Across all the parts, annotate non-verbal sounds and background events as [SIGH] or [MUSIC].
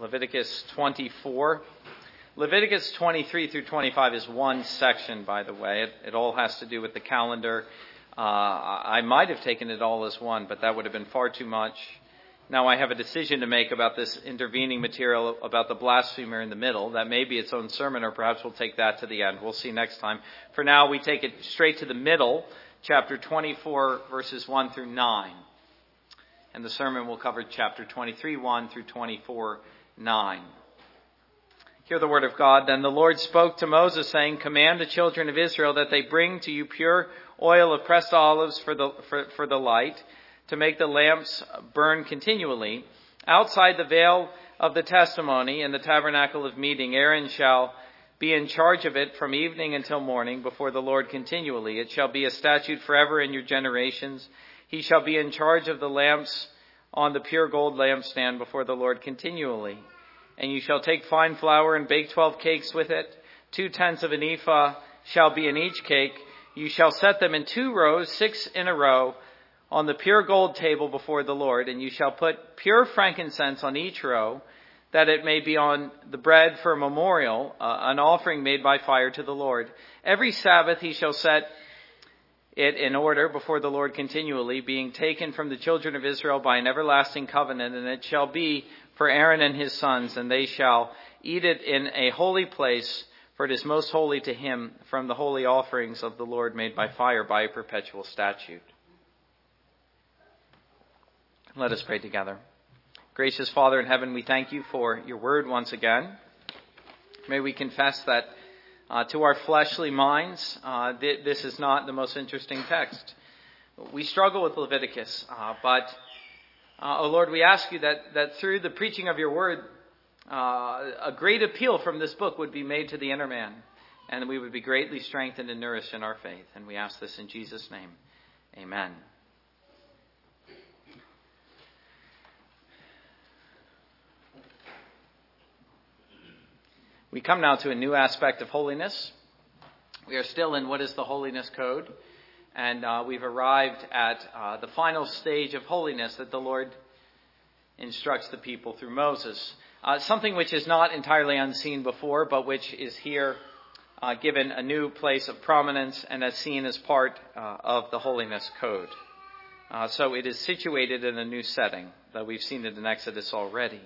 Leviticus 24. Leviticus 23 through 25 is one section, by the way. It, it all has to do with the calendar. Uh, I might have taken it all as one, but that would have been far too much. Now I have a decision to make about this intervening material about the blasphemer in the middle. That may be its own sermon, or perhaps we'll take that to the end. We'll see next time. For now, we take it straight to the middle, chapter 24, verses 1 through 9 and the sermon will cover chapter 23, 1 through 24, 9. Hear the word of God. Then the Lord spoke to Moses, saying, Command the children of Israel that they bring to you pure oil of pressed olives for the, for, for the light, to make the lamps burn continually. Outside the veil of the testimony in the tabernacle of meeting, Aaron shall be in charge of it from evening until morning before the Lord continually. It shall be a statute forever in your generations. He shall be in charge of the lamps on the pure gold lampstand before the Lord continually. And you shall take fine flour and bake twelve cakes with it. Two tenths of an ephah shall be in each cake. You shall set them in two rows, six in a row, on the pure gold table before the Lord. And you shall put pure frankincense on each row, that it may be on the bread for a memorial, uh, an offering made by fire to the Lord. Every Sabbath he shall set it in order before the Lord continually, being taken from the children of Israel by an everlasting covenant, and it shall be for Aaron and his sons, and they shall eat it in a holy place, for it is most holy to him from the holy offerings of the Lord made by fire by a perpetual statute. Let us pray together. Gracious Father in heaven, we thank you for your word once again. May we confess that uh, to our fleshly minds, uh, th- this is not the most interesting text. We struggle with Leviticus, uh, but, oh Lord, we ask you that, that through the preaching of your word, uh, a great appeal from this book would be made to the inner man, and we would be greatly strengthened and nourished in our faith. And we ask this in Jesus' name. Amen. We come now to a new aspect of holiness. We are still in what is the holiness code, and uh, we've arrived at uh, the final stage of holiness that the Lord instructs the people through Moses. Uh, something which is not entirely unseen before, but which is here uh, given a new place of prominence and as seen as part uh, of the holiness code. Uh, so it is situated in a new setting, that we've seen it in Exodus already.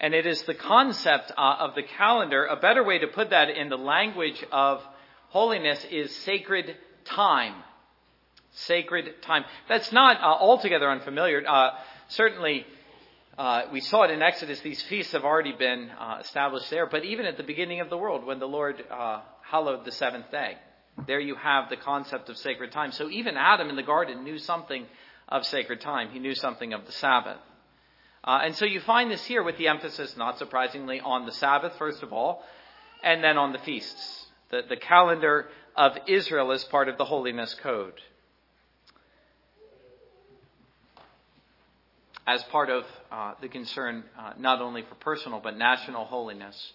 And it is the concept uh, of the calendar. A better way to put that in the language of holiness is sacred time. Sacred time. That's not uh, altogether unfamiliar. Uh, certainly, uh, we saw it in Exodus. These feasts have already been uh, established there. But even at the beginning of the world, when the Lord uh, hallowed the seventh day, there you have the concept of sacred time. So even Adam in the garden knew something of sacred time. He knew something of the Sabbath. Uh, and so you find this here with the emphasis, not surprisingly, on the Sabbath, first of all, and then on the feasts. The, the calendar of Israel is part of the holiness code. As part of uh, the concern uh, not only for personal but national holiness.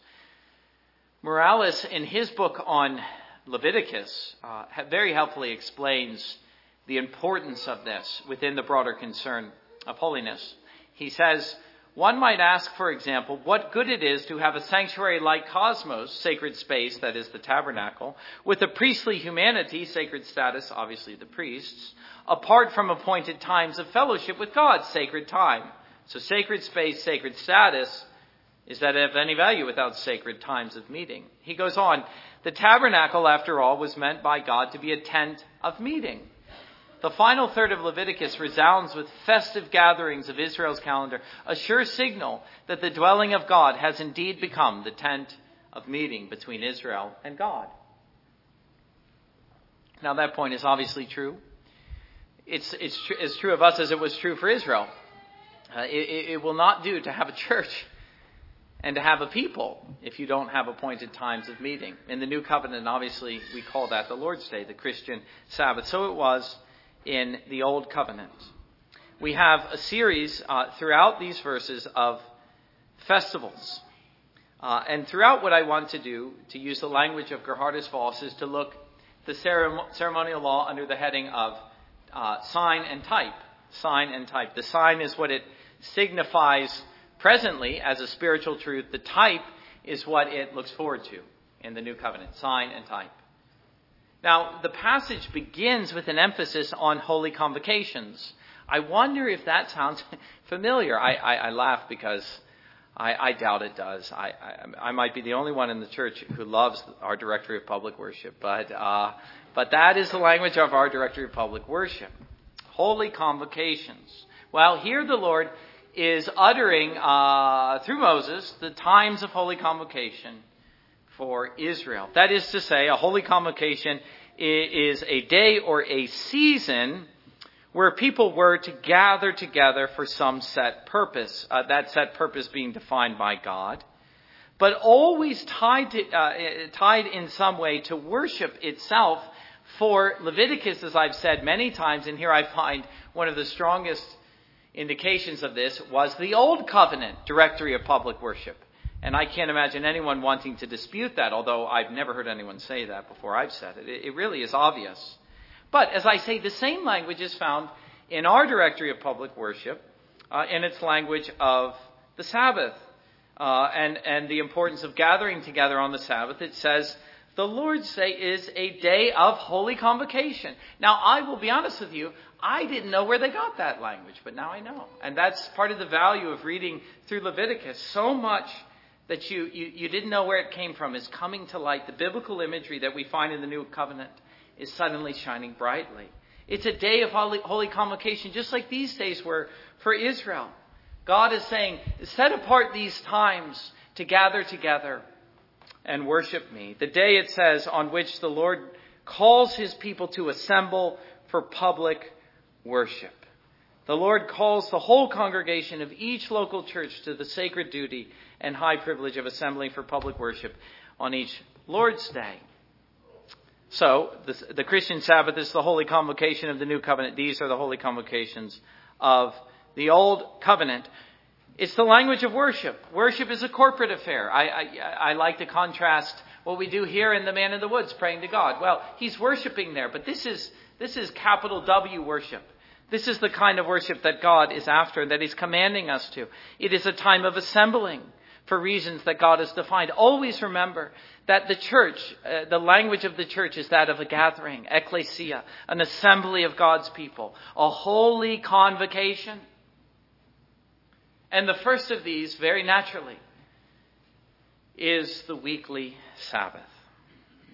Morales, in his book on Leviticus, uh, very helpfully explains the importance of this within the broader concern of holiness. He says, one might ask, for example, what good it is to have a sanctuary like cosmos, sacred space, that is the tabernacle, with a priestly humanity, sacred status, obviously the priests, apart from appointed times of fellowship with God, sacred time. So sacred space, sacred status, is that of any value without sacred times of meeting? He goes on, the tabernacle, after all, was meant by God to be a tent of meeting. The final third of Leviticus resounds with festive gatherings of Israel's calendar, a sure signal that the dwelling of God has indeed become the tent of meeting between Israel and God. Now, that point is obviously true. It's, it's tr- as true of us as it was true for Israel. Uh, it, it will not do to have a church and to have a people if you don't have appointed times of meeting. In the New Covenant, obviously, we call that the Lord's Day, the Christian Sabbath. So it was in the Old Covenant. We have a series uh, throughout these verses of festivals. Uh, and throughout what I want to do, to use the language of Geerhardus Vos, is to look the ceremonial law under the heading of uh, sign and type. Sign and type. The sign is what it signifies presently as a spiritual truth. The type is what it looks forward to in the new covenant sign and type. Now, the passage begins with an emphasis on holy convocations. I wonder if that sounds [LAUGHS] familiar. I, I, I laugh because I, I, doubt it does. I, I, might be the only one in the church who loves our directory of public worship, but, uh, but that is the language of our directory of public worship. Holy convocations. Well, here the Lord is uttering uh, through Moses the times of holy convocation for Israel. That is to say, a holy convocation is a day or a season where people were to gather together for some set purpose, uh, that set purpose being defined by God, but always tied, to, uh, tied in some way to worship itself. For Leviticus, as I've said many times, and here I find one of the strongest indications of this, was the Old Covenant directory of public worship. And I can't imagine anyone wanting to dispute that, although I've never heard anyone say that before I've said it. It really is obvious. But as I say, the same language is found in our directory of public worship uh, in its language of the Sabbath uh, and, and the importance of gathering together on the Sabbath. It says, the Lord's Day is a day of holy convocation. Now, I will be honest with you, I didn't know where they got that language, but now I know. And that's part of the value of reading through Leviticus. So much that you, you, you didn't know where it came from is coming to light. The biblical imagery that we find in the New Covenant is suddenly shining brightly. It's a day of holy, holy convocation, just like these days were for Israel. God is saying, set apart these times to gather together and worship me. The day, it says, on which the Lord calls his people to assemble for public worship. The Lord calls the whole congregation of each local church to the sacred duty and high privilege of assembling for public worship on each Lord's Day. So, the, the, Christian Sabbath is the holy convocation of the new covenant. These are the holy convocations of the old covenant. It's the language of worship. Worship is a corporate affair. I, I, I like to contrast what we do here in the man in the woods praying to God. Well, he's worshiping there, but this is, this is capital W worship. This is the kind of worship that God is after, and that he's commanding us to. It is a time of assembling for reasons that God has defined. Always remember that the church, uh, the language of the church is that of a gathering, ecclesia, an assembly of God's people, a holy convocation. And the first of these, very naturally, is the weekly Sabbath.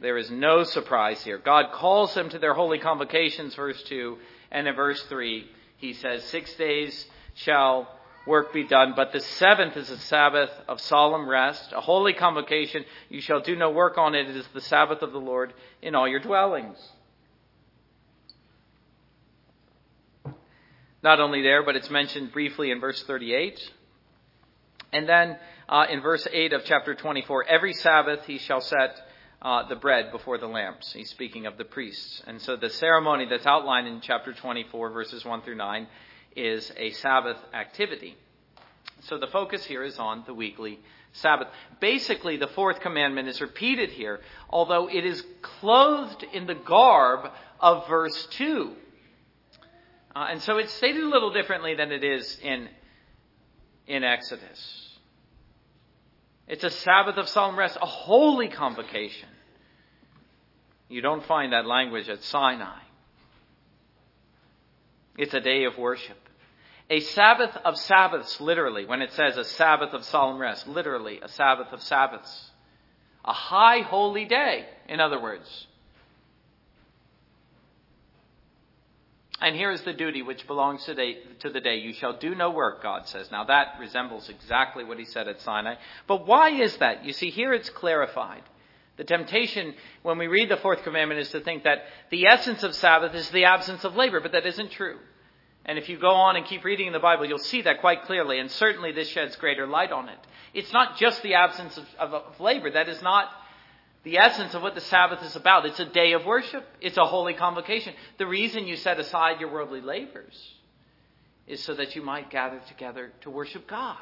There is no surprise here. God calls them to their holy convocations, verse 2, and in verse 3, he says, Six days shall work be done. But the seventh is a Sabbath of solemn rest, a holy convocation. You shall do no work on it. It is the Sabbath of the Lord in all your dwellings. Not only there, but it's mentioned briefly in verse 38. And then uh, in verse 8 of chapter 24, every Sabbath he shall set uh, the bread before the lamps. He's speaking of the priests. And so the ceremony that's outlined in chapter 24, verses 1 through 9, is a Sabbath activity. So the focus here is on the weekly Sabbath. Basically, the fourth commandment is repeated here, although it is clothed in the garb of verse 2. Uh, and so it's stated a little differently than it is in, in Exodus. It's a Sabbath of solemn rest, a holy convocation. You don't find that language at Sinai. It's a day of worship. A Sabbath of Sabbaths, literally, when it says a Sabbath of solemn rest, literally, a Sabbath of Sabbaths. A high holy day, in other words. And here is the duty which belongs to, day, to the day. You shall do no work, God says. Now that resembles exactly what he said at Sinai. But why is that? You see, here it's clarified. The temptation when we read the fourth commandment is to think that the essence of Sabbath is the absence of labor, but that isn't true. And if you go on and keep reading in the Bible, you'll see that quite clearly, and certainly this sheds greater light on it. It's not just the absence of, of, of, labor. That is not the essence of what the Sabbath is about. It's a day of worship. It's a holy convocation. The reason you set aside your worldly labors is so that you might gather together to worship God.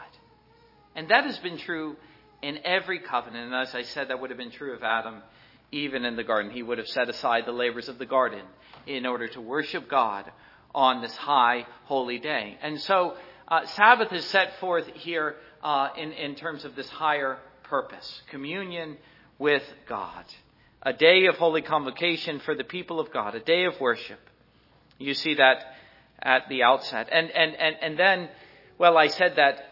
And that has been true in every covenant. And as I said, that would have been true of Adam even in the garden. He would have set aside the labors of the garden in order to worship God on this high holy day. And so uh, Sabbath is set forth here uh, in, in terms of this higher purpose communion with God. A day of holy convocation for the people of God, a day of worship. You see that at the outset. And, and, and, and then, well, I said that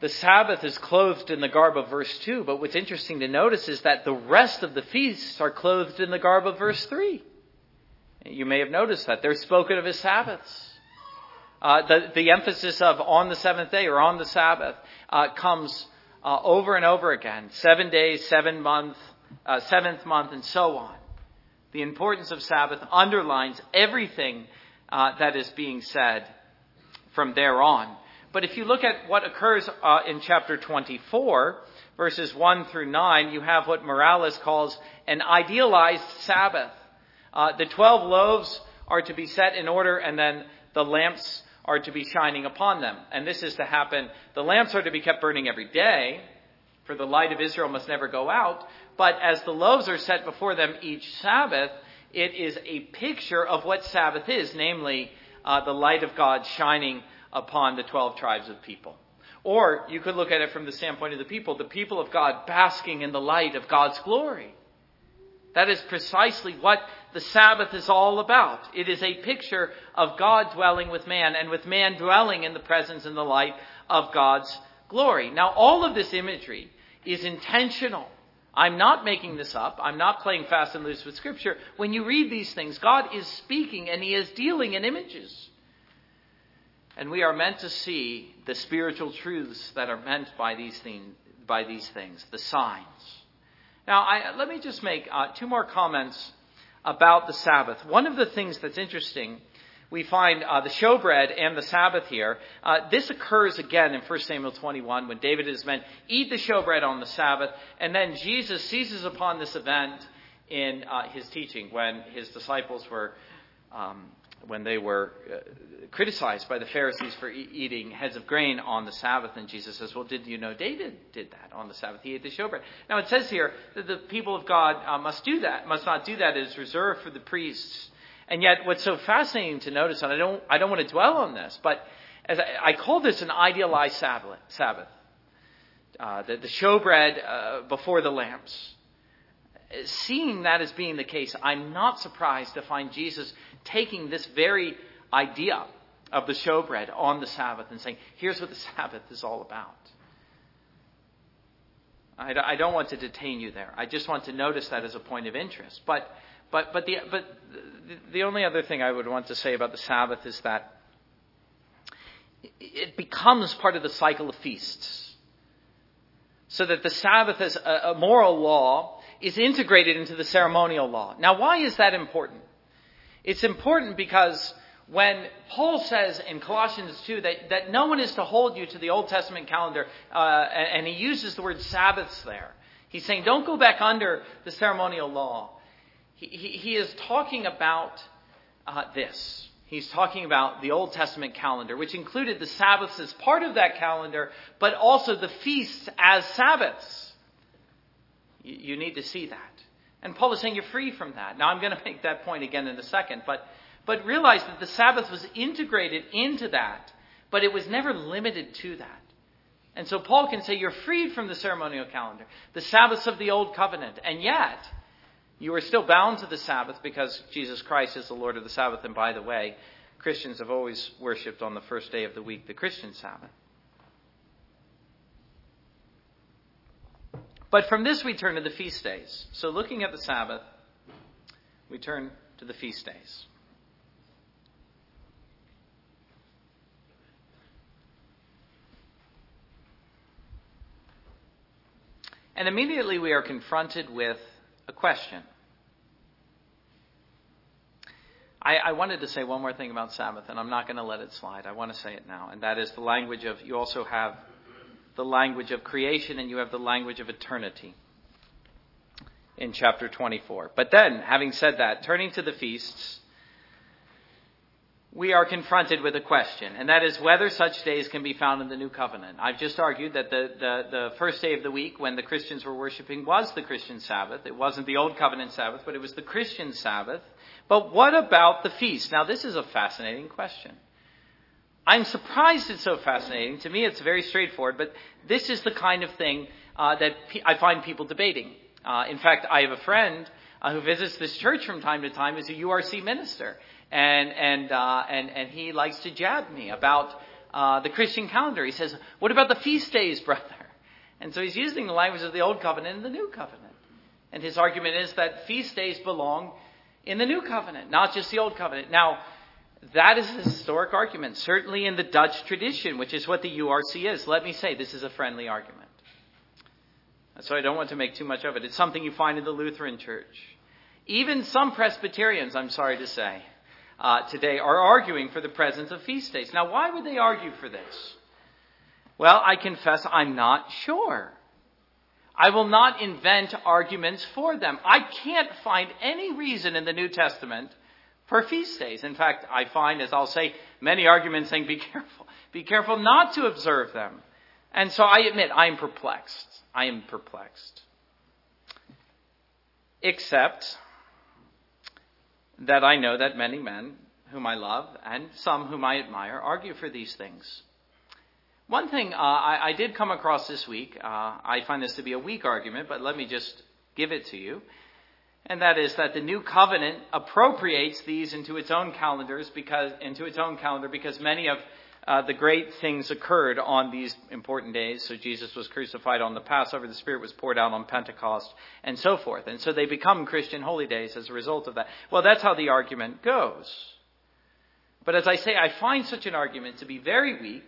the Sabbath is clothed in the garb of verse 2, but what's interesting to notice is that the rest of the feasts are clothed in the garb of verse 3. You may have noticed that. They're spoken of as Sabbaths. Uh, the, the emphasis of on the seventh day or on the Sabbath uh, comes uh, over and over again. Seven days, seven month, uh, seventh month, and so on. The importance of Sabbath underlines everything uh, that is being said from there on. But if you look at what occurs uh, in chapter 24, verses 1 through 9, you have what Morales calls an idealized Sabbath. Uh, the 12 loaves are to be set in order, and then the lamps are to be shining upon them. And this is to happen. The lamps are to be kept burning every day, for the light of Israel must never go out. But as the loaves are set before them each Sabbath, it is a picture of what Sabbath is, namely uh, the light of God shining upon the 12 tribes of people. Or you could look at it from the standpoint of the people, the people of God basking in the light of God's glory. That is precisely what the Sabbath is all about. It is a picture of God dwelling with man and with man dwelling in the presence and the light of God's glory. Now, all of this imagery is intentional. I'm not making this up. I'm not playing fast and loose with Scripture. When you read these things, God is speaking and He is dealing in images. And we are meant to see the spiritual truths that are meant by these, thing, by these things, the signs. Now, I, let me just make uh, two more comments about the Sabbath. One of the things that's interesting, we find uh, the showbread and the Sabbath here. Uh, this occurs again in 1 Samuel 21 when David is meant eat the showbread on the Sabbath, and then Jesus seizes upon this event in uh, his teaching when his disciples were um, when they were uh, criticized by the Pharisees for e- eating heads of grain on the Sabbath. And Jesus says, Well, did you know David did that on the Sabbath? He ate the showbread. Now, it says here that the people of God uh, must do that, must not do that. It is reserved for the priests. And yet, what's so fascinating to notice, and I don't, I don't want to dwell on this, but as I, I call this an idealized Sabbath. Uh, the, the showbread uh, before the lamps seeing that as being the case, I'm not surprised to find Jesus taking this very idea of the showbread on the Sabbath and saying, here's what the [LAUGHS] Sabbath is all about. I don't want to detain you there. I just want to notice that as a point of interest. But, but, but, the, but the only other thing I would want to say about the Sabbath is that it becomes part of the cycle of feasts. So that the Sabbath as a moral law is integrated into the ceremonial law. Now, why is that important? It's important because when Paul says in Colossians 2 that, that no one is to hold you to the Old Testament calendar, uh, and, and, he uses the word Sabbaths there, he's saying don't go back under the ceremonial law. He, he, he is talking about uh, this. He's talking about the Old Testament calendar, which included the Sabbaths as part of that calendar, but also the feasts as Sabbaths. You, you need to see that. And Paul is saying you're free from that. Now, I'm going to make that point again in a second, but, but realize that the Sabbath was integrated into that, but it was never limited to that. And so Paul can say you're freed from the ceremonial calendar, the Sabbaths of the Old Covenant, and yet you are still bound to the Sabbath because Jesus Christ is the Lord of the Sabbath. And by the way, Christians have always worshipped on the first day of the week, the Christian Sabbath. But from this, we turn to the feast days. So, looking at the Sabbath, we turn to the feast days. And immediately we are confronted with a question. I, I, wanted to say one more thing about Sabbath, and I'm not going to let it slide. I want to say it now, and that is the language of you also have the language of creation and you have the language of eternity in chapter 24. But then, having said that, turning to the feasts, we are confronted with a question, and that is whether such days can be found in the New Covenant. I've just argued that the, the, the, first day of the week when the Christians were worshiping was the Christian Sabbath. It wasn't the Old Covenant Sabbath, but it was the Christian Sabbath. But what about the feast? Now, this is a fascinating question. I'm surprised it's so fascinating. To me, it's very straightforward, but this is the kind of thing uh, that pe- I find people debating. Uh, in fact, I have a friend uh, who visits this church from time to time as a URC minister, and and uh, and and he likes to jab me about uh, the Christian calendar. He says, "What about the feast days, [LAUGHS] brother?" And so he's using the language of the Old Covenant and the New Covenant. And his argument is that feast days belong in the New Covenant, not just the Old Covenant. Now, that is a historic argument, certainly in the Dutch tradition, which is what the URC is. Let me say, this is a friendly argument. So I don't want to make too much of it. It's something you find in the Lutheran Church. Even some Presbyterians, I'm sorry to say, uh, today are arguing for the presence of feast days. Now, why would they argue for this? Well, I confess I'm not sure. I will not invent arguments for them. I can't find any reason in the New Testament for feast days. In fact, I find, as I'll say, many arguments saying, be careful. Be careful not to observe them. And so I admit, I am perplexed. I am perplexed. Except that I know that many men whom I love and some whom I admire argue for these things. One thing uh, I, I, did come across this week, uh, I find this to be a weak argument, but let me just give it to you. And that is that the new covenant appropriates these into its own calendars because, into its own calendar because many of uh, the great things occurred on these important days. So Jesus was crucified on the Passover, the Spirit was poured out on Pentecost, and so forth. And so they become Christian holy days as a result of that. Well, that's how the argument goes. But as I say, I find such an argument to be very weak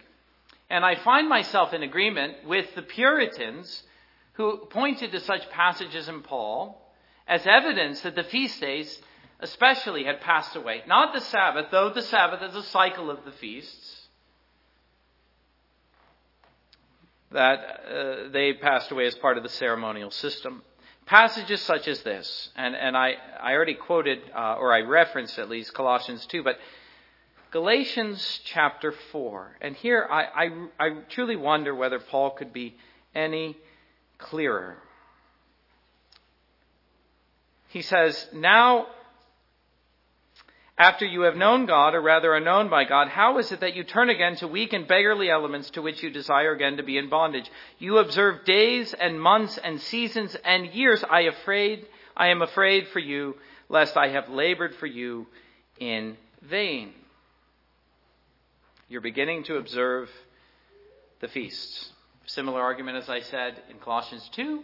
and I find myself in agreement with the Puritans who pointed to such passages in Paul as evidence that the feast days especially had passed away. Not the Sabbath, though the Sabbath is a cycle of the feasts. That uh, they passed away as part of the ceremonial system. Passages such as this, and, and I, I already quoted, uh, or I referenced at least Colossians 2, but Galatians chapter 4. And here I, I, I, truly wonder whether Paul could be any clearer. He says, Now, after you have known God, or rather are known by God, how is it that you turn again to weak and beggarly elements to which you desire again to be in bondage? You observe days and months and seasons and years. I afraid, I am afraid for you, lest I have labored for you in vain. You're beginning to observe the feasts. Similar argument, as I said, in Colossians 2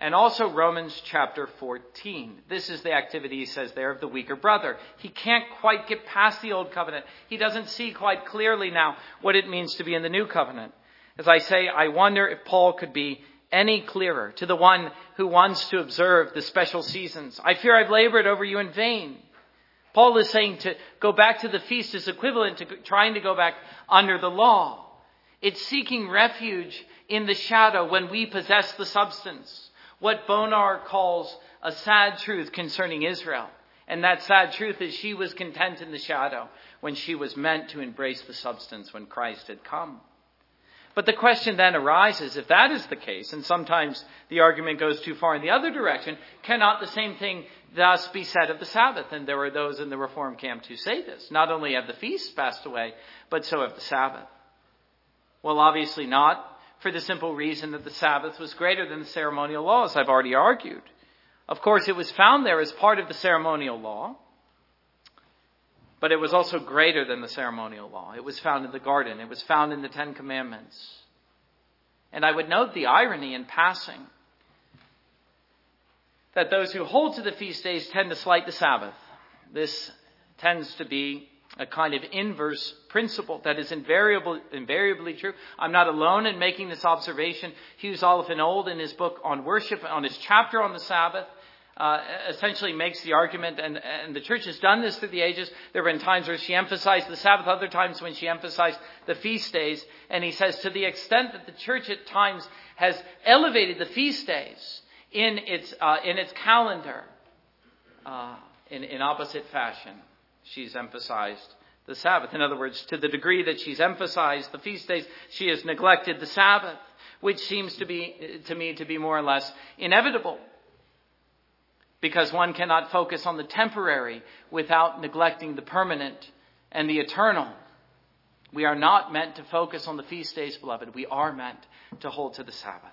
and also Romans chapter 14. This is the activity, he says there, of the weaker brother. He can't quite get past the old covenant. He doesn't see quite clearly now what it means to be in the new covenant. As I say, I wonder if Paul could be any clearer to the one who wants to observe the special seasons. I fear I've labored over you in vain. Paul is saying to go back to the feast is equivalent to trying to go back under the law. It's seeking refuge in the shadow when we possess the substance. What Bonar calls a sad truth concerning Israel. And that sad truth is she was content in the shadow when she was meant to embrace the substance when Christ had come. But the question then arises if that is the case, and sometimes the argument goes too far in the other direction, cannot the same thing thus be said of the Sabbath? And there are those in the Reform camp who say this. Not only have the feasts passed away, but so have the Sabbath. Well, obviously not, for the simple reason that the Sabbath was greater than the ceremonial law, as I've already argued. Of course, it was found there as part of the ceremonial law. But it was also greater than the ceremonial law. It was found in the garden. It was found in the Ten Commandments. And I would note the irony in passing that those who hold to the feast days tend to slight the Sabbath. This tends to be a kind of inverse principle that is invariably true. I'm not alone in making this observation. Hughes Oliphant Old, in his book on worship, on his chapter on the Sabbath, uh, essentially makes the argument, and, and the church has done this through the ages. There have been times where she emphasized the Sabbath, other times when she emphasized the feast days. And he says, to the extent that the church at times has elevated the feast days in its, uh, in its calendar uh, in, in opposite fashion, she's emphasized the Sabbath. In other words, to the degree that she's emphasized the feast days, she has neglected the Sabbath, which seems to be, to me, to be more or less inevitable because one cannot focus on the temporary without neglecting the permanent and the eternal. We are not meant to focus on the feast days, beloved. We are meant to hold to the Sabbath.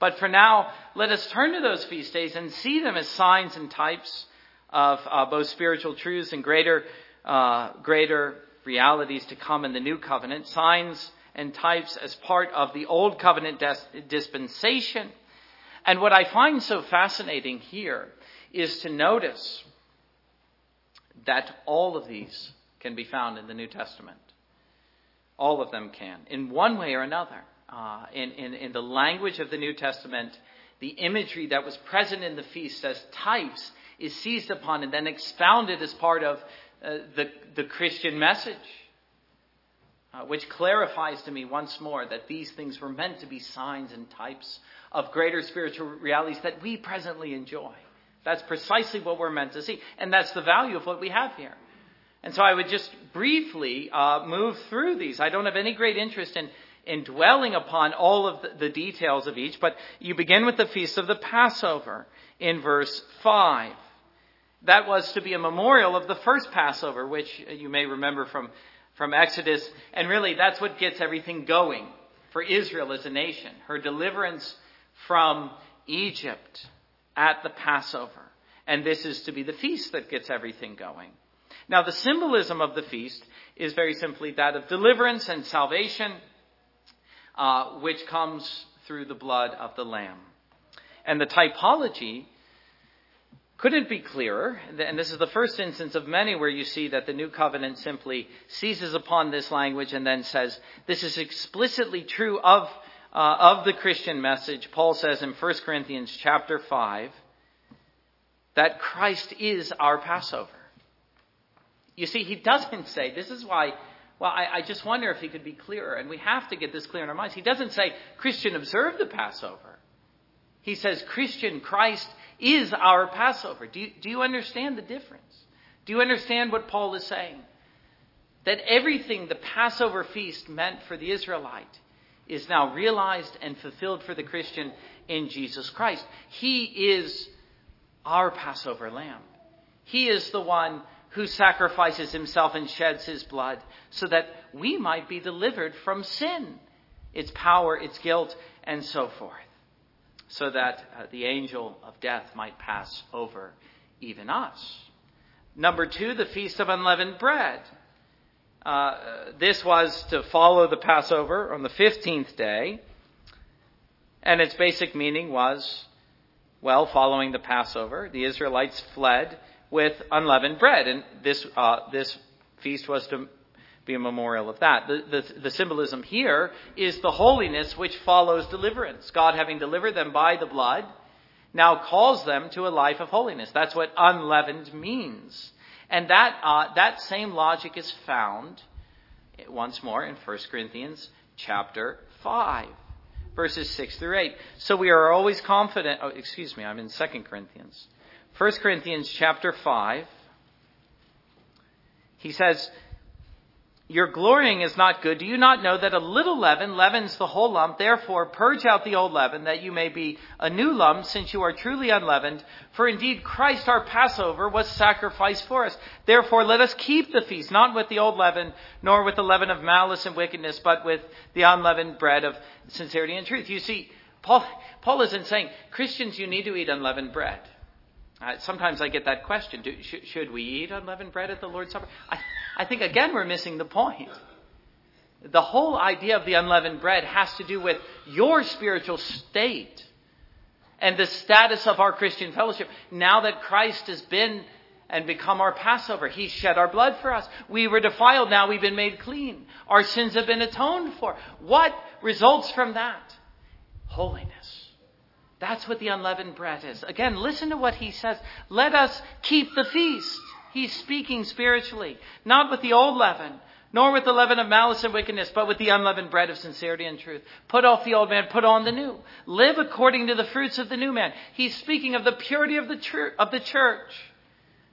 But for now, let us turn to those feast days and see them as signs and types of uh, both spiritual truths and greater, uh, greater realities to come in the new covenant. Signs and types as part of the old covenant dispensation. And what I find so fascinating here is to notice that all of these can be found in the New Testament. All of them can, in one way or another. Uh, in, in, in the language of the New Testament, the imagery that was present in the feast as types is seized upon and then expounded as part of uh, the, the Christian message, uh, which clarifies to me once more that these things were meant to be signs and types of greater spiritual realities that we presently enjoy. That's precisely what we're meant to see. And that's the value of what we have here. And so I would just briefly uh, move through these. I don't have any great interest in, in dwelling upon all of the, the details of each, but you begin with the feast of the Passover in verse 5. That was to be a memorial of the first Passover, which you may remember from, from Exodus. And really, that's what gets everything going for Israel as a nation. Her deliverance from Egypt at the Passover. And this is to be the feast that gets everything going. Now, the symbolism of the feast is very simply that of deliverance and salvation, uh, which comes through the blood of the Lamb. And the typology couldn't be clearer, and this is the first instance of many where you see that the new covenant simply seizes upon this language and then says, this is explicitly true of uh, of the Christian message, Paul says in 1 Corinthians chapter 5 that Christ is our Passover. You see, he doesn't say, this is why, well, I, I just wonder if he could be clearer, and we have to get this clear in our minds. He doesn't say, Christian, observe the Passover. He says, Christian, Christ is our Passover. Do you, do you understand the difference? Do you understand what Paul is saying? That everything the Passover feast meant for the Israelite is now realized and fulfilled for the Christian in Jesus Christ. He is our Passover lamb. He is the one who sacrifices himself and sheds his blood so that we might be delivered from sin, its power, its guilt, and so forth, so that uh, the angel of death might pass over even us. Number two, the Feast of Unleavened Bread. Uh, this was to follow the Passover on the 15th day. And its basic meaning was, well, following the Passover, the Israelites fled with unleavened bread. And this, uh, this feast was to be a memorial of that. The, the, the, symbolism here is the holiness which follows deliverance. God, having delivered them by the blood, now calls them to a life of holiness. That's what unleavened means. And that, uh, that same logic is found once more in 1 Corinthians chapter 5, verses 6 through 8. So we are always confident. Oh, excuse me, I'm in 2 Corinthians. 1 Corinthians chapter 5. He says, your glorying is not good. Do you not know that a little leaven leavens the whole lump? Therefore, purge out the old leaven, that you may be a new lump, since you are truly unleavened. For indeed, Christ our Passover was sacrificed for us. Therefore, let us keep the feast, not with the old leaven, nor with the leaven of malice and wickedness, but with the unleavened bread of sincerity and truth. You see, Paul, Paul isn't saying, Christians, you need to eat unleavened bread. Uh, sometimes I get that question do, sh- should we eat unleavened bread at the Lord's Supper? I, I think, again, we're missing the point. The whole idea of the unleavened bread has to do with your spiritual state and the status of our Christian fellowship. Now that Christ has been and become our Passover, He shed our blood for us. We were defiled, now we've been made clean. Our sins have been atoned for. What results from that? Holiness. That's what the unleavened bread is. Again, listen to what he says. Let us keep the feast. He's speaking spiritually, not with the old leaven, nor with the leaven of malice and wickedness, but with the unleavened bread of sincerity and truth. Put off the old man, put on the new. Live according to the fruits of the new man. He's speaking of the purity of the, church. Of the, church.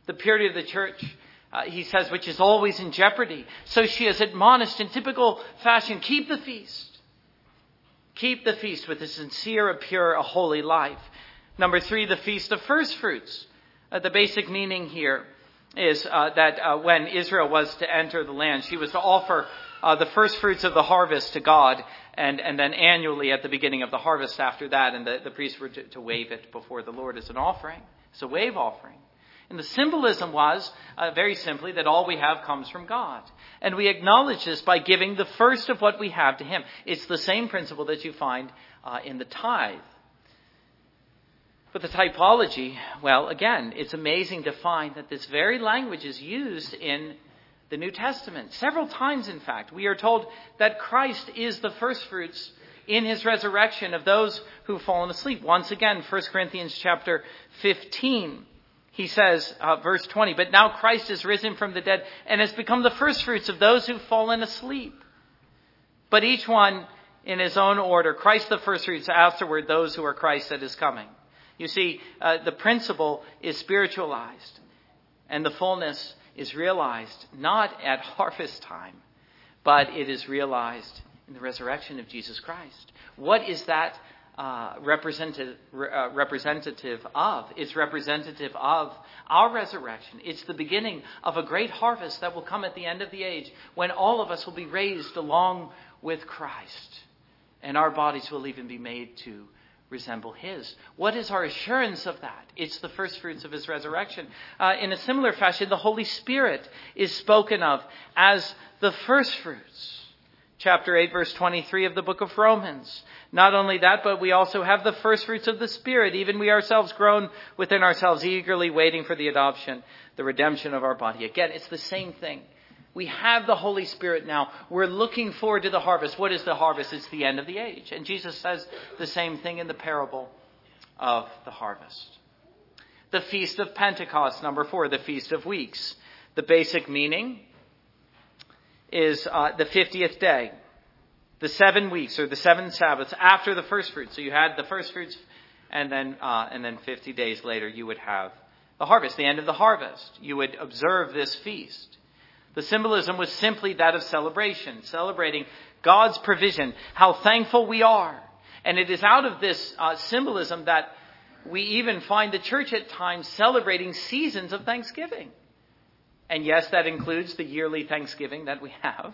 the purity of the church. Uh, he says, which is always in jeopardy. So she is admonished in typical fashion, keep the feast. Keep the feast with a sincere, a pure, a holy life. Number three, the feast of first fruits. Uh, the basic meaning here is uh, that uh, when Israel was to enter the land, she was to offer uh, the first fruits of the harvest to God, and, and then annually at the beginning of the harvest after that, and the, the priests were to, to wave it before the Lord as an offering. It's a wave offering. And the symbolism was, uh, very simply, that all we have comes from God. And we acknowledge this by giving the first of what we have to Him. It's the same principle that you find uh, in the tithe. But the typology, well, again, it's amazing to find that this very language is used in the New Testament. Several times, in fact, we are told that Christ is the firstfruits in his resurrection of those who've fallen asleep. Once again, 1 Corinthians chapter 15. He says, uh, verse 20, but now Christ is risen from the dead and has become the firstfruits of those who've fallen asleep. But each one in his own order. Christ the firstfruits, afterward those who are Christ that is coming. You see, uh, the principle is spiritualized, and the fullness is realized not at [LAUGHS] harvest time, but it is realized in the resurrection of Jesus Christ. What is that uh, representative, uh, representative of? It's representative of our resurrection. It's the beginning of a great harvest that will come at the end of the age when all of us will be raised along with Christ, and our bodies will even be made to resemble his. What is our assurance of that? It's the first fruits of his resurrection. Uh, in a similar fashion, the Holy Spirit is spoken of as the first fruits. Chapter 8, verse 23 of the book of Romans. Not only that, but we also have the first fruits of the Spirit, even we ourselves grown within ourselves, eagerly waiting for the adoption, the redemption of our body. Again, it's the same thing. We have the Holy Spirit now. We're looking forward to the harvest. What is the harvest? It's the end of the age. And Jesus says the same thing in the parable of the harvest. The Feast of Pentecost, number four, the Feast of Weeks. The basic meaning is uh, the 50th day, the seven weeks or the seven Sabbaths after the first fruits. So you had the first fruits, and then, uh, and then 50 days later you would have the harvest, the end of the harvest. You would observe this feast. The symbolism was simply that of celebration, celebrating God's provision, how thankful we are. And it is out of this uh, symbolism that we even find the church at times celebrating seasons of thanksgiving. And yes, that includes the yearly thanksgiving that we have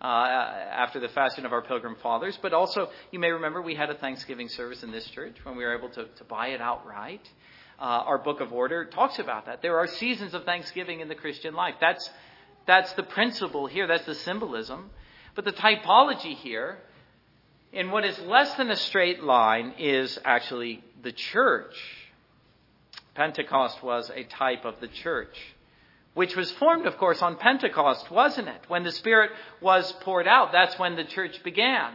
uh, after the fashion of our pilgrim fathers. But also, you may remember we had a Thanksgiving service in this church when we were able to, to buy it outright. Uh, our book of order talks about that. There are seasons of thanksgiving in the Christian life. That's that's the principle here, that's the symbolism. But the typology here, in what is less than a straight line, is actually the church. Pentecost was a type of the church, which was formed, of course, on Pentecost, wasn't it? When the Spirit was poured out, that's when the church began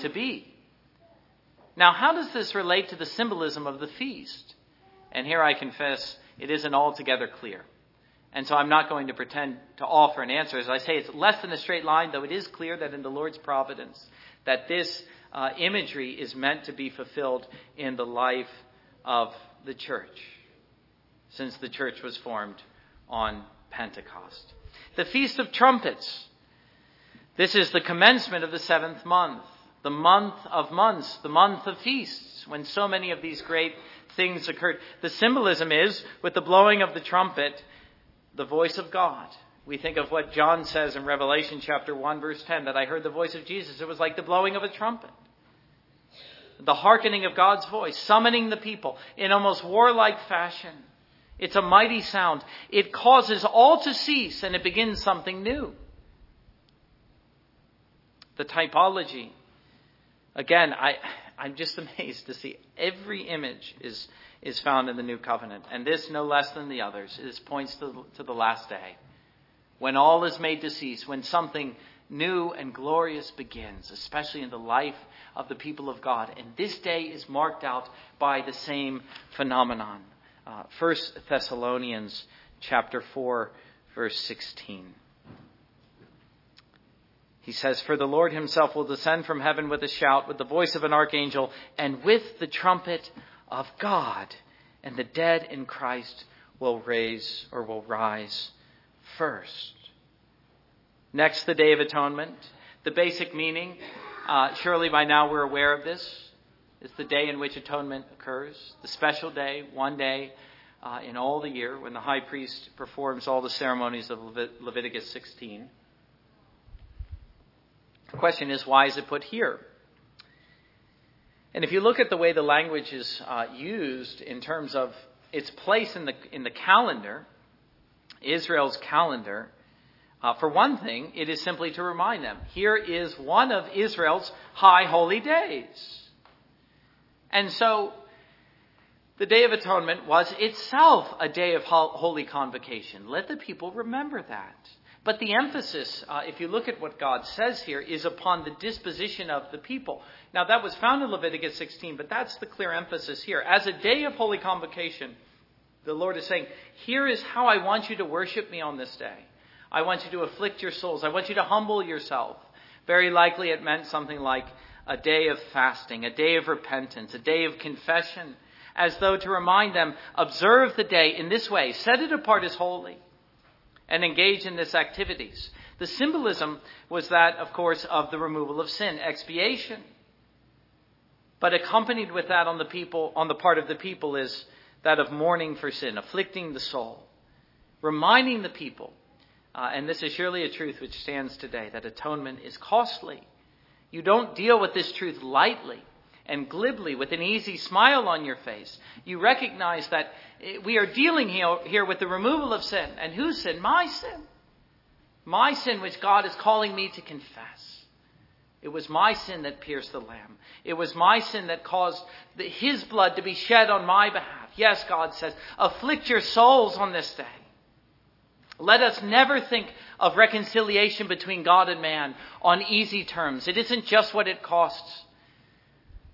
to be. Now, how does this relate to the symbolism of the feast? And here I confess it isn't altogether clear. And so I'm not going to pretend to offer an answer. As I say, it's less than a straight line, though it is clear that in the Lord's providence, that this uh, imagery is meant to be fulfilled in the life of the church, since the church was formed on Pentecost. The Feast of Trumpets. This is the commencement of the seventh month, the month of months, the month of feasts, when so many of these great things occurred. The symbolism is, with the blowing of the trumpet, the voice of God. We think of what John says in Revelation chapter 1 verse 10 that I heard the voice of Jesus. It was like the blowing of a trumpet. The hearkening of God's voice, summoning the people in almost warlike fashion. It's a mighty sound. It causes all to cease and it begins something new. The typology. Again, I, I'm just [LAUGHS] amazed to see every image is is found in the new covenant. And this, no less than the others, this points to, to the last day. When all is made to cease, when something new and glorious begins, especially in the life of the people of God. And this day is marked out by the same phenomenon. Uh, 1 Thessalonians chapter 4, verse 16. He says, For the Lord himself will descend from heaven with a shout, with the voice of an archangel, and with the trumpet of God, and the dead in Christ will raise or will rise first. Next, the Day of Atonement. The basic meaning, uh, surely by now we're aware of this, is the day in which atonement occurs. The special day, one day uh, in all the year when the high priest performs all the ceremonies of Levit- Leviticus 16. The question is, why is it put here? And if you look at the way the language is uh, used in terms of its place in the, in the calendar, Israel's calendar, uh, for one thing, it is simply to remind them here is one of Israel's high holy days. And so the Day of Atonement was itself a day of holy convocation. Let the people remember that. But the emphasis, uh, if you look at what God says here, is upon the disposition of the people. Now, that was found in Leviticus 16, but that's the clear emphasis here. As a day of holy convocation, the Lord is saying, Here is how I want you to worship me on this day. I want you to afflict your souls. I want you to humble yourself. Very likely it meant something like a day of fasting, a day of repentance, a day of confession, as though to remind them, observe the day in this way, set it apart as holy and engage in this activities. The symbolism was that, of course, of the removal of sin, expiation. But accompanied with that on the people, on the part of the people, is that of mourning for sin, afflicting the soul, reminding the people, uh, and this is surely a truth which stands today, that atonement is costly. You don't deal with this truth lightly and glibly with an easy smile on your face. You recognize that eh, we are dealing here with the removal of sin. And whose sin? My sin. My sin, which God is calling me to confess. It was my sin that pierced the lamb. It was my sin that caused the, his blood to be shed on my behalf. Yes, God says, afflict your souls on this day. Let us never think of reconciliation between God and man on easy terms. It isn't just what it costs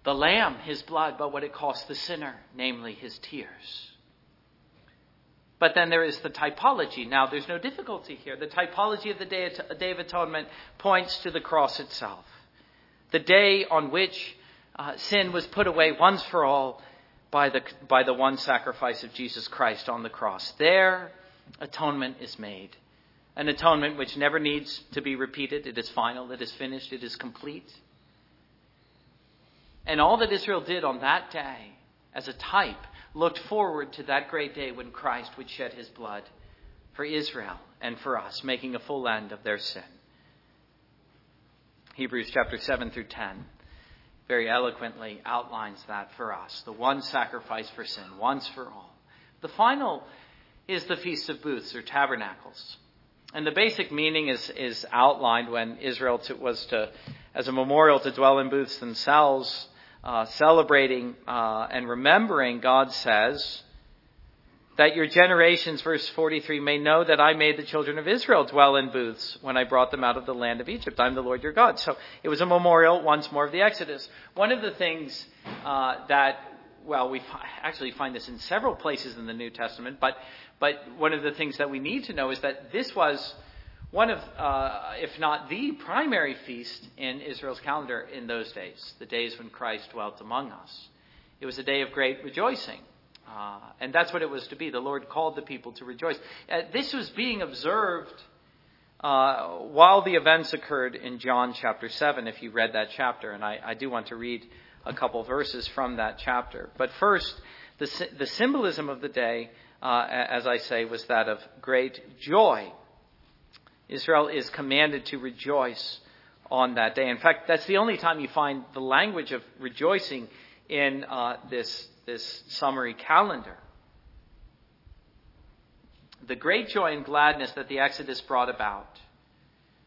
the Lamb, his blood, but what it costs the sinner, namely his tears. But then there is the typology. Now, there's no difficulty here. The typology of the Day, of Atonement points to the cross itself. The day on which uh, sin was put away once for all by the, by the one sacrifice of Jesus Christ on the cross. There, atonement is made. An atonement which never needs to be repeated. It is final, it is finished, it is complete. And all that Israel did on that day, as a type, looked forward to that great day when Christ would shed his blood for Israel and for us, making a full end of their sin. Hebrews chapter 7 through 10 very eloquently outlines that for us. The one sacrifice for sin, once for all. The final is the Feast of Booths or Tabernacles. And the basic meaning is, is outlined when Israel to, was to, as a memorial to dwell in booths themselves uh, celebrating uh, and remembering, God says, that your generations, verse 43, may know that I made the children of Israel dwell in booths when I brought them out of the land of Egypt. I'm the Lord your God. So it was a memorial once more of the Exodus. One of the things uh, that, well, we actually find this in several places in the New Testament, but, but one of the things that we need to know is that this was one of, uh, if not the primary feast in Israel's calendar in those days, the days when Christ dwelt among us. It was a day of great rejoicing. Uh, and that's what it was to be. The Lord called the people to rejoice. Uh, this was being observed uh, while the events occurred in John chapter 7, if you read that chapter. And I, I do want to read a couple verses from that chapter. But first, the, the symbolism of the day, uh, as I say, was that of great joy. Israel is commanded to rejoice on that day. In fact, that's the only time you find the language of rejoicing in uh, this, this summary calendar. The great joy and gladness that the Exodus brought about.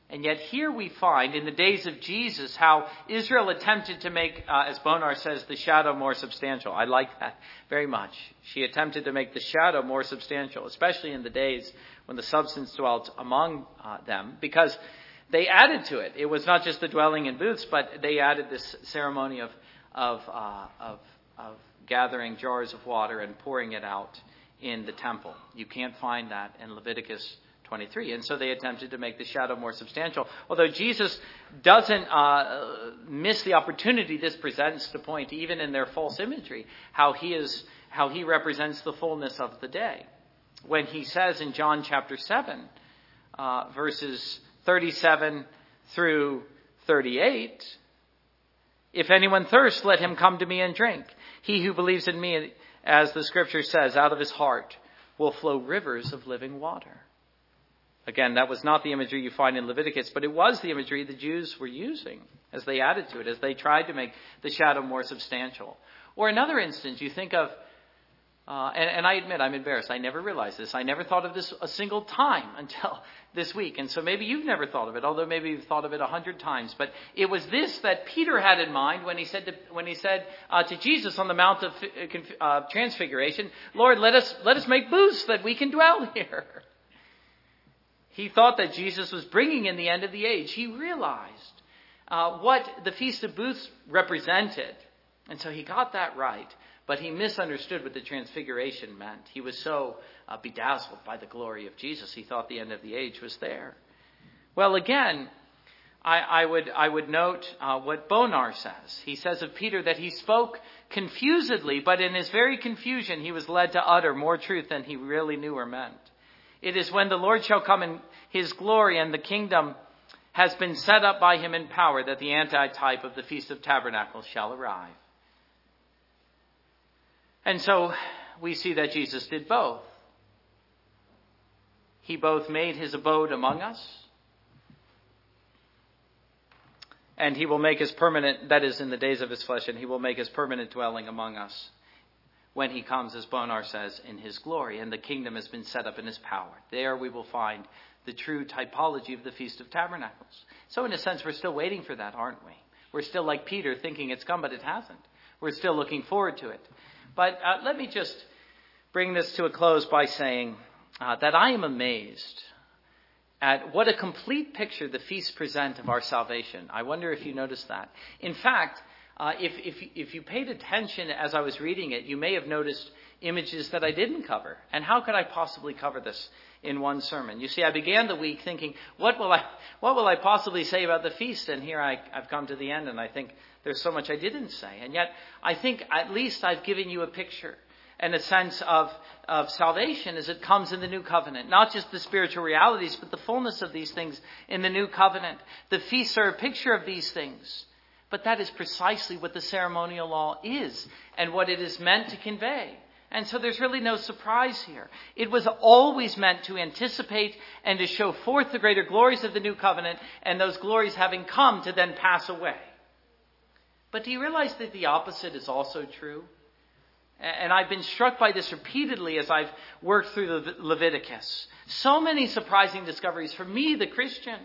And yet, here we find in the days of Jesus how Israel attempted to make, uh, as Bonar says, the shadow more substantial. I like that very much. She attempted to make the shadow more substantial, especially in the days when the substance dwelt among uh, them, because they added to it. It was not just the dwelling in booths, but they added this ceremony of, of, uh, of, of gathering jars of water and pouring it out in the temple. You can't find that in Leviticus 23. And so they attempted to make the shadow more substantial. Although Jesus doesn't uh, miss the opportunity this presents to point, even in their false imagery, how he is, how he represents the fullness of the day when he says in John chapter 7, uh, verses 37 through 38, If anyone thirsts, let him come to me and drink. He who believes in me, as the scripture says, out of his heart will flow rivers of living water. Again, that was not the imagery you find in Leviticus, but it was the imagery the Jews were using as they added to it, as they tried to make the shadow more substantial. Or another instance, you think of, uh, and, and I admit I'm embarrassed. I never realized this. I never thought of this a single time [LAUGHS] until this week. And so maybe you've never thought of it, although maybe you've thought of it a hundred times. But it was this that Peter had in mind when he said to, when he said uh, to Jesus on the Mount of uh, uh Transfiguration, "Lord, let us let us make booths that we can dwell [LAUGHS] here." He thought that Jesus was bringing in the end of the age. He realized uh, what the Feast of Booths represented. And so he got that right. But he misunderstood what the transfiguration meant. He was so uh, bedazzled by the glory of Jesus, he thought the end of the age was there. Well, again, I, I would, I would note uh, what Bonar says. He says of Peter that he spoke confusedly, but in his very confusion, he was led to utter more truth than he really knew or meant. It is when the Lord shall come in his glory and the kingdom has been set up by him in power that the antitype of the Feast of Tabernacles shall arrive. And so we see that Jesus did both. He both made his abode among us, and he will make his permanent, that is, in the days of his flesh, and he will make his permanent dwelling among us when he comes, as Bonar says, in his glory, and the kingdom has been set up in his power. There we will find the true typology of the Feast of Tabernacles. So, in a sense, we're still waiting for that, aren't we? We're still like Peter, thinking it's come, but it hasn't. We're still looking forward to it. But uh, let me just bring this to a close by saying uh, that I am amazed at what a complete picture the feasts present of our salvation. I wonder if you noticed that. In fact, uh, if, if, if you paid attention as I was reading it, you may have noticed images that I didn't cover. And how could I possibly cover this in one sermon? You see, I began the week thinking, what will I, what will I possibly say about the feast? And here I, I've come to the end and I think there's so much I didn't say. And yet, I think at least I've given you a picture and a sense of, of salvation as it comes in the new covenant. Not just the spiritual realities, but the fullness of these things in the new covenant. The feasts are a picture of these things. But that is precisely what the ceremonial law is and what it is meant to convey. And so there's really no surprise here. It was always meant to anticipate and to show forth the greater glories of the new covenant, and those glories having come to then pass away. But do you realize that the opposite is also true? And I've been struck by this repeatedly as I've worked through the Leviticus. So many surprising discoveries for me, the Christian.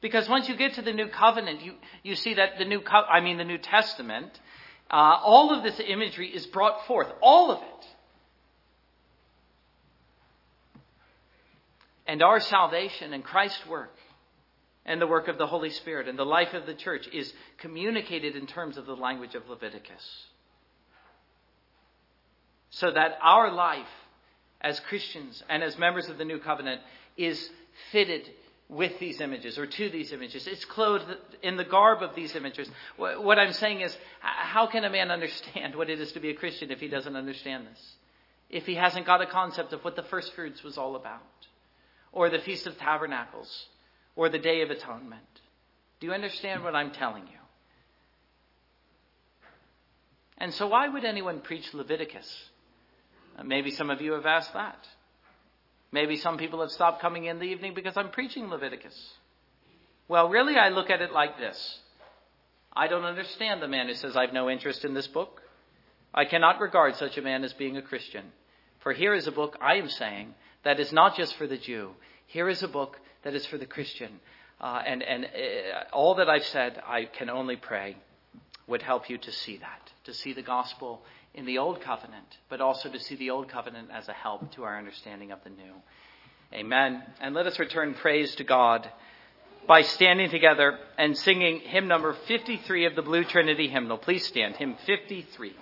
Because once you get to the New Covenant, you, you see that the New, Co- I mean the New Testament, uh, all of this imagery is brought forth, all of it. And our salvation and Christ's work and the work of the Holy Spirit and the life of the church is communicated in terms of the language of Leviticus. So that our life as Christians and as members of the new covenant is fitted with these images or to these images. It's clothed in the garb of these images. What I'm saying is, how can a man [LAUGHS] understand what it is to be a Christian if he doesn't understand this? If he hasn't got a concept of what the first fruits was all about, or the Feast of Tabernacles, or the Day of Atonement? Do you understand what I'm telling you? And so, why would anyone preach Leviticus? Uh, maybe some of you have asked that. Maybe some people have stopped coming in the evening because I'm preaching Leviticus. Well, really, I look at it like this I don't understand the man who says, I have no interest in this book. I cannot regard such a man as being a Christian. For here is a book, I am saying, that is not just for the Jew. Here is a book that is for the Christian. Uh, and and uh, all that I've said, I can only pray would help you to see that, to see the gospel in the Old Covenant, but also to see the Old Covenant as a help to our understanding of the New. Amen. And let us return praise to God by standing together and singing hymn number 53 of the Blue Trinity hymnal. Please stand, hymn 53.